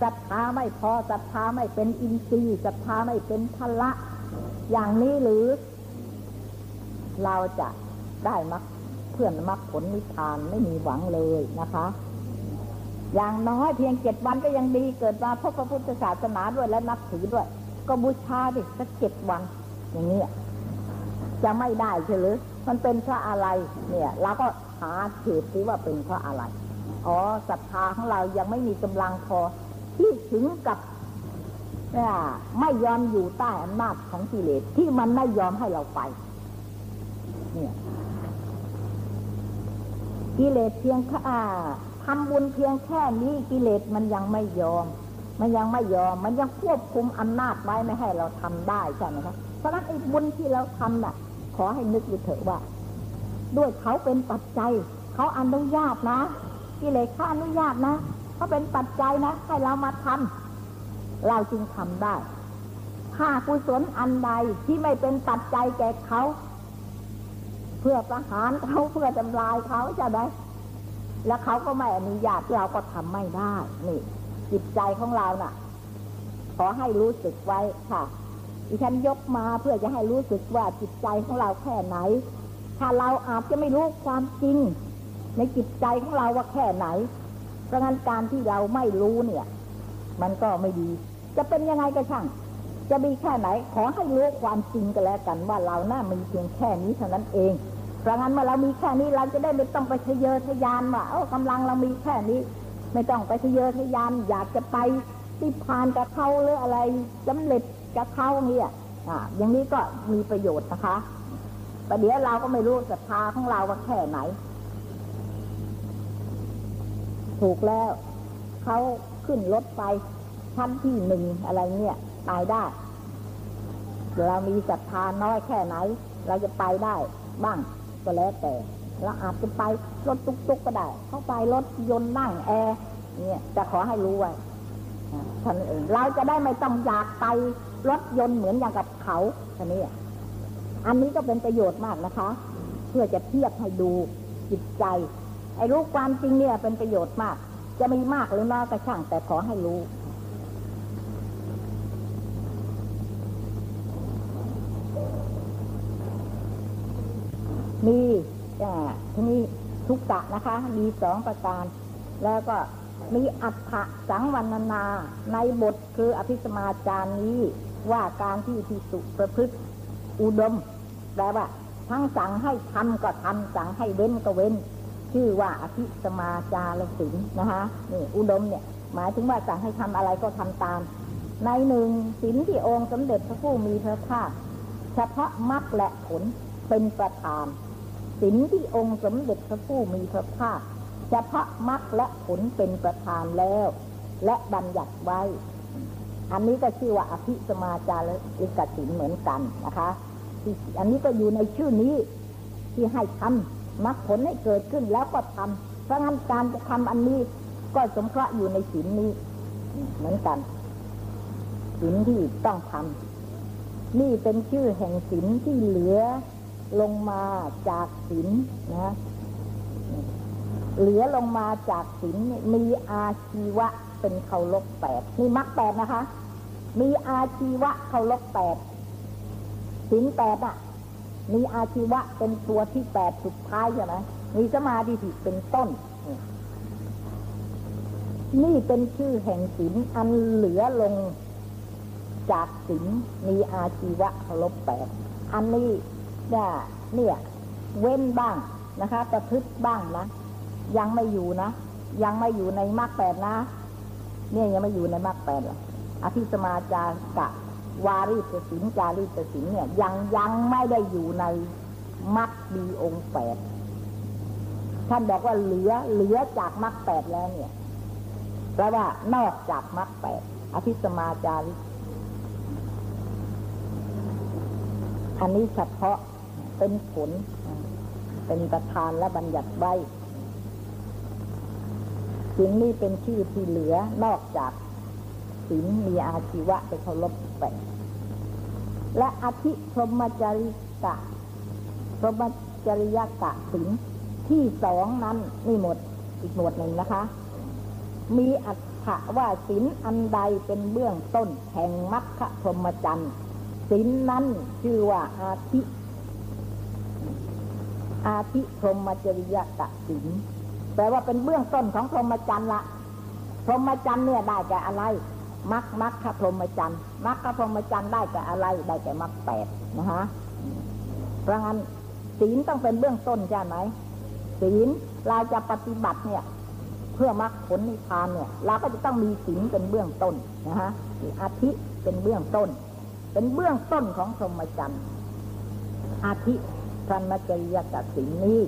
ศรัทธาไม่พอศรัทธาไม่เป็นอินทรีย์ศรัทธาไม่เป็นพละ อย่างนี้หรือ เราจะได้มักเพื่อนมักผลนิพพานไม่มีหวังเลยนะคะ อย่างน้อยเพียงเจ็ดวันก็ยังดีเกิดมาพบพระพุทธศาสนาด้วยและนับถือด้วย ก็บูชาดิสักเจ็ดวัน อย่างนี้จะไม่ได้ใช่หรือ มันเป็นเพราะอะไร เนี่ยเราก็หาเหตุที่ว่าเป็นเพราะอะไร อ๋อศรัทธาของเรายังไม่มีกำลังพอ ที่ถึงกับ ไม่ยอมอยู่ใต้อำนาจของกิเลสที่มันไม่ยอมให้เราไป เนี่ยกิเลสเพียงแค่ทำบุญเพียงแค่นี้กิเลสมันยังไม่ยอม มันยังไม่ยอม มันยังควบคุมอำนาจไว้ไม่ให้เราทำได้ใช่ไหมครับเพราะฉะนั้นไอ้บุญที่เราทำน่ะ ขอให้นึกดูเถอะว่า ด้วยเขาเป็นปัจจัยเขาอนุญาตนะกิเลสเขาอนุญาตนะเขาเป็นปัจจัยนะให้เรามาทำ เราจึงทำได้ ถ้ากุศลอันใดที่ไม่เป็นปัจจัยแก่เขา เพื่อประหารเขาเพื่อทำลายเขาจะไหมแล้วเขาก็ไม่อนุญาตเราก็ทำไม่ได้ นี่ จิตใจของเราน่ะ ขอให้รู้สึกไว้ค่ะดิฉันยกมาเพื่อจะให้รู้สึกว่าจิตใจของเราแค่ไหน ถ้าเราอาจจะไม่รู้ความจริง ในจิตใจของเราว่าแค่ไหน เพราะงั้นการที่เราไม่รู้เนี่ย มันก็ไม่ดี จะเป็นยังไงก็ช่าง จะมีแค่ไหน ขอให้รู้ความจริงกันแล้วกันว่าเราหน้ามีเพียงแค่นี้เท่านั้นเองเพราะงั้นเมื่อเรามีแค่นี้เราจะได้ไม่ต้องไปทะเยอทะยานว่าเออกำลังเรามีแค่นี้ ไม่ต้องไปทะเยอทะยาน อยากจะไปที่พานกับเขาหรืออะไรสำเร็จกับเขาเนี่ยอ่าอย่างนี้ก็มีประโยชน์นะคะประเดี๋ยวเราก็ไม่รู้ศรัทธาของเราว่าแค่ไหน ถูกแล้วเขาขึ้นรถไป ชั้นที่หนึ่งอะไรเนี่ยตายได้ เรามีศรัทธาน้อยแค่ไหน เราจะไปได้บ้างก็แล้วแต่เราอาจจะไปรถตุกๆกก็ได้ เข้าไปรถยนต์นั่งแอร์เนี่ยจะขอให้รู้ไว้ท่านเองเราจะได้ไม่ต้องอยากไปรถยนต์เหมือนอย่างกับเขาท่านี้อันนี้ก็เป็นประโยชน์มากนะคะ เพื่อจะเทียบให้ดูจิตใจ ไอ้รู้ความจริงเนี่ยเป็นประโยชน์มาก จะมีมากหรือน้อยก็ช่างแต่ขอให้รู้ มีทีนี้ทุกกะนะคะ มีสองประการ แล้วก็มีอัฏฐสังวรรณนาในบทคืออภิสมาจารนี้ว่าการที่พิสุประพฤติอุดมแปลว่า ทั้งสั่งให้ทำก็ทำสั่งให้เว้นก็เว้น ชื่อว่าอภิสมาจารสินนะคะนี่อุดมเนี่ย หมายถึงว่าสั่งให้ทำอะไรก็ทำตาม ในหนึ่งสินที่องค์สมเด็จพระผู้มีพระภาคเฉพาะมรรคและผลเป็นประธาน สินที่องค์สมเด็จพระผู้มีพระภาคเฉพาะมรรคและผลเป็นประธานแล้ว และบัญญัติไว้ อันนี้ก็ชื่อว่าอภิสมาจาริกสินเหมือนกันนะคะอันนี้ก็อยู่ในชื่อนี้ที่ให้ทำมรรคผลให้เกิดขึ้นแล้วก็ทำเพราะงั้นการจะทำอันนี้ก็สมเคราะห์อยู่ในศีลนี้ เหมือนกันศีลที่ต้องทำนี่เป็นชื่อแห่งศีลที่เหลือ ลงมาจากศีลนะ เหลือลงมาจากศีลมีอาชีวะเป็นเคารพแปดนี่มรรคแปดนะคะ มีอาชีวะเคารพแปดศีลแปดอะ มีอาชีวะเป็นตัวที่แปดสุดท้ายใช่ไหมมีสมาธิเป็นต้น นี่เป็นชื่อแห่งศีลอันเหลือลงจากศีลมีอาชีวะเคารพแปดอันนี้ เนี่ยเนี่ยเว้นบ้างนะคะ ประพฤติบ้างนะยังไม่อยู่นะ ยังไม่อยู่ในมรรคแปดนะ เนี่ยยังไม่อยู่ในมรรคแปดหรออภิสมาจารกะวารีตสินจารีตสินเนี่ย ยังยังไม่ได้อยู่ในมรรคมีองค์แปดท่านบอกว่าเหลือเหลือจากมรรคแปดแล้วเนี่ยแปลว่านอกจากมรรคแปดอภิสมาจาริอันนี้เฉพาะ เป็นผล เป็นประธานและบัญญัติไว้สิ่งนี้เป็นชื่อที่เหลือนอกจากศีลมีอาชีวะไปเคารพแปและอธิพรหมจริกะพรหมจริยกะศีลที่สองนั้นนี่หมดอีกหมวดหนึ่งนะคะ มีอัตถะว่าศีลอันใดเป็นเบื้องต้นแห่งมรรคพรหมจรรย์ศีลนั้นชื่อว่าอาทิ อาทิพรหมจริยกะศีลแปลว่าเป็นเบื้องต้นของพรหมจรรย์ละพรหมจรรย์เนี่ยได้แก่อะไรมรรคมรรคพรหมจรรย์มรรคพรหมจรรย์ได้แก่อะไร ได้แก่มรรคแปดนะฮะเพราะงั้นศีลต้องเป็นเบื้องต้นใช่ไหมศีลเราจะปฏิบัติเนี่ย เพื่อมรรคผลนิพพานเนี่ย เราก็จะต้องมีศีลเป็นเบื้องต้นนะฮะอาทิเป็นเบื้องต้น เป็นเบื้องต้นของพรหมจรรย์อาทิ รหมจริยกศีลนี้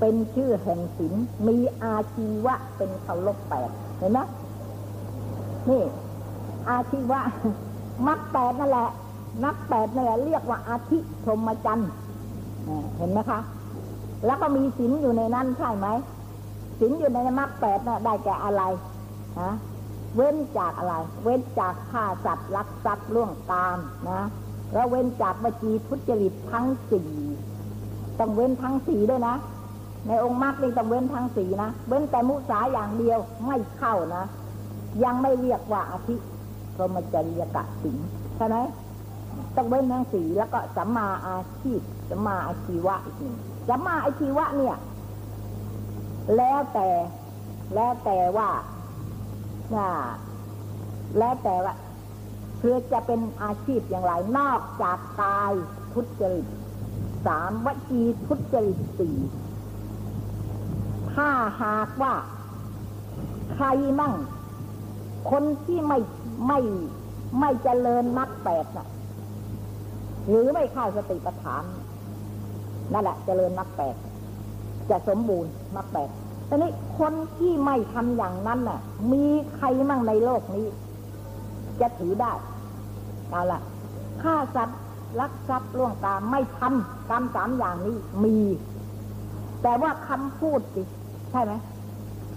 เป็นชื่อแห่งศีลมีอาชีวะเป็นเคารพแปดเห็นไหมนี่ อาชีวะมักแปดนั่นแหละมักแปดนี่นแหละเรียกว่าอาทิพรหมจรรย์เห็นไหมคะ แล้วก็มีศีลอยู่ในนั้นใช่ไหมศีลอยู่ในมรรคแปดน่ะได้แก่อะไรฮะเว้นจากอะไร เว้นจากฆ่าสัตว์ลักทรัพย์ล่วงตามนะ แล้วเว้นจากวจีทุจริตทั้งสี่ ต้องเว้นทั้งสีด้วยนะ ในองค์มรรคนี่ต้องเว้นทั้งสีนะ เว้นแต่มุสาอย่างเดียวไม่เข้านะ ยังไม่เรียกว่าอภิพรหมจริยกะสิงใช่ไหมต้องเว้นทั้งสีแล้วก็สัมมาอาชีพสัมมาอาชีวะอีกหนึ่งสัมมาอาชีวะเนี่ย แล้วแต่แล้วแต่ว่าน่าแล้วแต่ว่าเพื่อจะเป็นอาชีพอย่างไรนอกจากกายทุจริต สามวจีทุจริตสี่ถ้าหากว่า ใครมั่ง คนที่ไม่ไม่ไม่เจริญมรรคแปดน่ะ หรือไม่เข้าสติปัฏฐาน นั่นแหละเจริญมรรคแปดจะสมบูรณ์มรรคแปดตอนนี้คนที่ไม่ทำอย่างนั้นน่ะ มีใครมั่งในโลกนี้ จะถือได้เอาล่ะฆ่าสัตว์ ลักทรัพย์ล่วงตามไม่ทำกรรมสามอย่างนี้มี แต่ว่าคำพูดสิใช่ไหม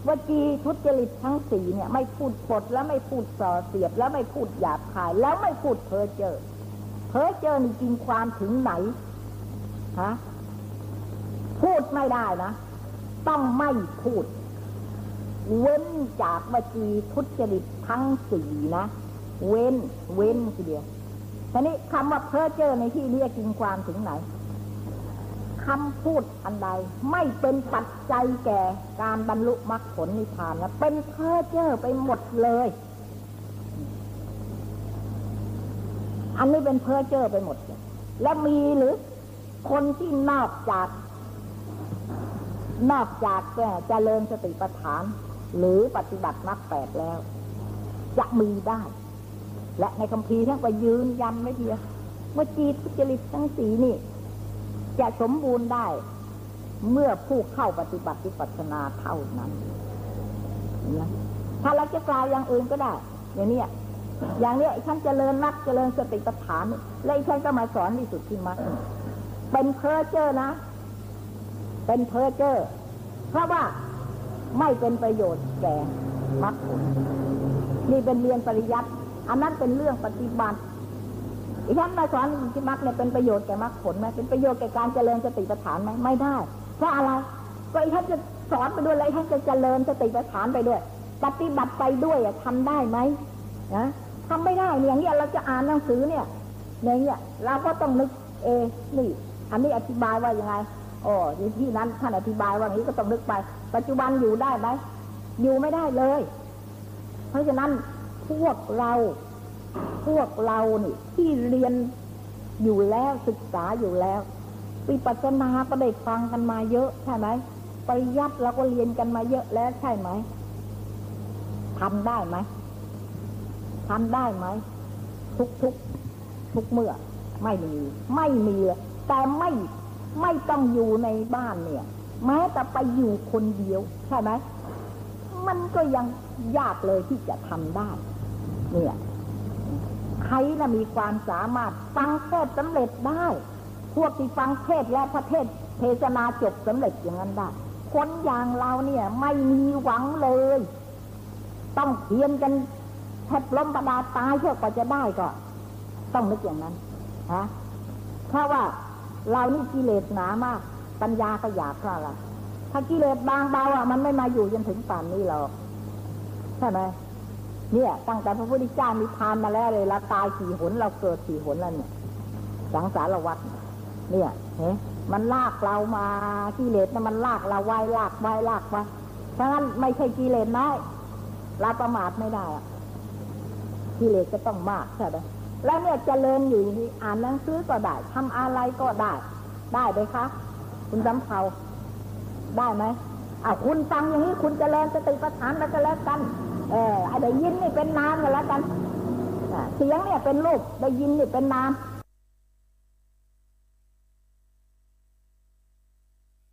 วจีทุจริตทั้งสี่เนี่ย ไม่พูดปดแล้วไม่พูดส่อเสียบ แล้วไม่พูดหยาบคาย แล้วไม่พูดเพ้อเจ้อเพ้อเจ้อนี่จริงความถึงไหนฮะพูดไม่ได้นะ ต้องไม่พูด เว้นจากวจีทุจริตทั้งสี่นะ เว้น เว้นทีเดียว ทีนี้คำว่าเพ้อเจ้อในที่นี้กินความถึงไหนคำพูดอันใด ไม่เป็นปัจจัยแก่การบรรลุมรรคผลนิพพานนะเป็นเพ้อเจ้อไปหมดเลย อันนี้เป็นเพ้อเจ้อไปหมด แล้วมีหรือคนที่นอกจาก นอกจากจะเจริญสติปัฏฐาน หรือปฏิบัติมรรคแปดแล้ว จะมีได้ และในคัมภีร์ท่านก็ยืนยันไว้เดียวว่าจีทุจริตทั้งสีนี่ จะสมบูรณ์ได้ เมื่อผู้เข้าปฏิบัติวิปัสนาเท่านั้นนไหมถ้าเราจะกล่าวอย่างอื่นก็ได้ อย่างนี้อย่างนี้ฉันเจริญมรรคเจริญสติปัฏฐาน แล้วฉันก็มาสอนวิสุทธิมรรคเป็นเพ้อเจ้อนะ เป็นเพ้อเจ้อเพราะว่าไม่เป็นประโยชน์แก่มรรคผลนี่เป็นเรียนปริยัติ อันนั้นเป็นเรื่องปฏิบัติอีฉันมาสอนวิสุทธิมรรคเนี่ยเป็นประโยชน์แก่มรรคผลไหมเป็นประโยชน์แก่การเจริญสติปัฏฐานไหมไม่ได้ เพราะอะไรก็อีฉันจะสอนไปด้วยแล้วอีฉันจะเจริญสติปัฏฐานไปด้วย ปฏิบัติไปด้วยอะทำได้ไหมนะทำไม่ได้เนี่ยอย่างเงี้ยเราจะอ่านหนังสือเนี่ยอย่างเงี้ยเราก็ต้องนึกเอนี่อันนี้อธิบายว่ายังไงอ๋อที่นั้นท่านอธิบายว่าอย่างนี้ก็ต้องนึกไป ปัจจุบันอยู่ได้ไหมอยู่ไม่ได้เลย เพราะฉะนั้น พวกเรา พวกเรานี่ที่เรียนอยู่แล้วศึกษาอยู่แล้ววิปัสสนาก็ได้ฟังกันมาเยอะใช่ไหมปริยัติเราก็เรียนกันมาเยอะแล้วใช่ไหมทำได้ไหมทำได้ไหมทุกทุกทุกเมื่อ ไม่มี ไม่มีเลยแต่ไม่ไม่ต้องอยู่ในบ้านเนี่ย แม้แต่ไปอยู่คนเดียว ใช่ไหมมันก็ยังยากเลยที่จะทำได้ เนี่ยใครน่ะมีความสามารถฟังเทศสำเร็จได้ พวกที่ฟังเทศและพระเทศเทศนาจบสำเร็จอย่างนั้นได้คนอย่างเราเนี่ย ไม่มีหวังเลย ต้องเพียนกันแทบล้มประดาตายเพื่อกว่าจะได้ก็ ต้องนึกอย่างนั้นฮะเพราะว่าเรานี่กิเลสหนามาก ปัญญาก็อยากเพราะอะไรถ้ากิเลสบางเบาอะมันไม่มาอยู่จนถึงป่านนี้หรอกใช่ไหม เนี่ยตั้งแต่พระพุทธเจ้ามีทานมาแล้วเลยเราตายสี่หนเราเกิดสี่หนแล้วเนี่ยสังสารวัฏเนี่ยเห็นมันลากเรามากิเลสนะมันลากเราไว้ลากไว้ลากไว้ฉะนั้นไม่ใช่กิเลสน้อยเราประมาทไม่ได้อะกิเลสจะต้องมากใช่ไหมแล้วเนี่ยเจริญอยู่อย่างนี้อ่านหนังสือก็ได้ทำอะไรก็ได้ ได้ไหมคะ คุณจำเภาได้ไหมอ้าคุณฟังอย่างนี้คุณเจริญสติปัฏฐานแล้วก็แล้วกัน เออไอ้ได้ยินนี่เป็นนามกันแล้วกันอะเสียงเนี่ยเป็นรูปได้ยินนี่เป็นนาม